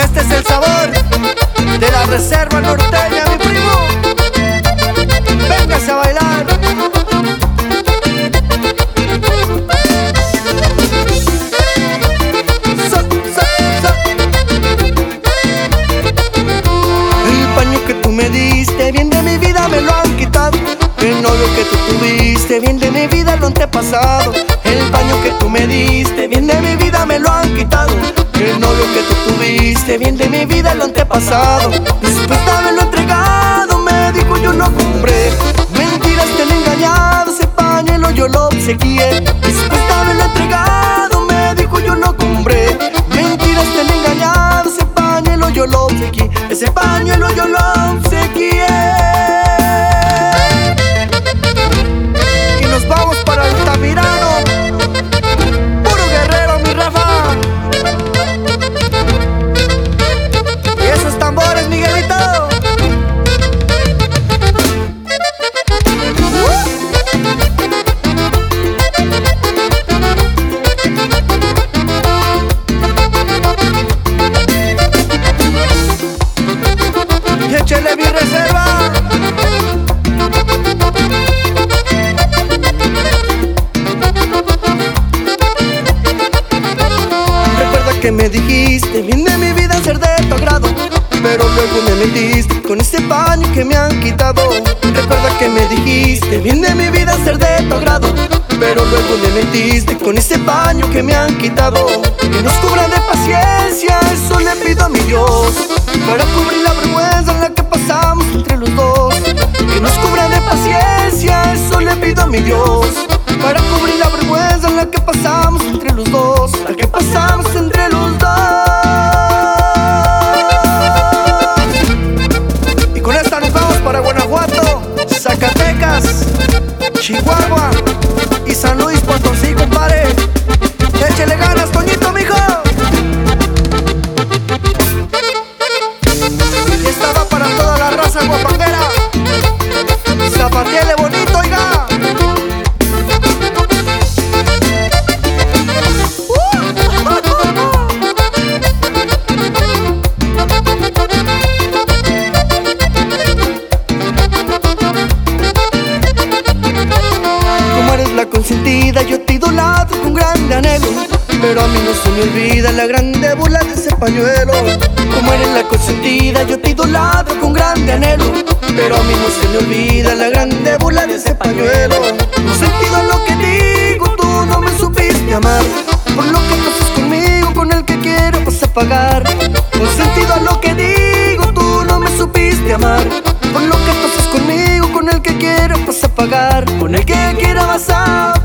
este es el sabor de la reserva norteña, mi primo. Véngase a bailar. El paño que tú me diste, bien de mi vida me lo han quitado. El novio que tú tuviste, bien de mi vida lo han pasado. El paño que tú me diste, bien de mi vida me lo han quitado. El novio que tú tuviste, bien de mi vida lo han pasado. Después de haberlo entregado, me dijo yo no compré. Mentiras te han engañado, ese pañuelo yo lo obsequié. Dijiste, bien de mi vida ser de tu agrado. Pero luego me mentiste con ese paño que me han quitado. Recuerda que me dijiste, bien de mi vida ser de tu agrado. Pero luego me mentiste con ese paño que me han quitado. Que nos cubran de paciencia, eso le pido a mi Dios. Para cubrir la vergüenza en la que pasamos entre los dos. Que nos cubran de paciencia, eso le pido a mi Dios. Chihuahua Pero a mí no se me olvida la grande burla de ese pañuelo. Como eres la consentida, yo te idolatro con grande anhelo. Pero a mí no se me olvida la grande burla de ese pañuelo. No sentido lo que digo, tú no me supiste amar. Por lo que tú conmigo, con el que quiero vas a pagar. Con sentido a lo que digo, tú no me supiste amar. Por lo que tú conmigo, con el que quiero vas a pagar. Con el que quiera vas a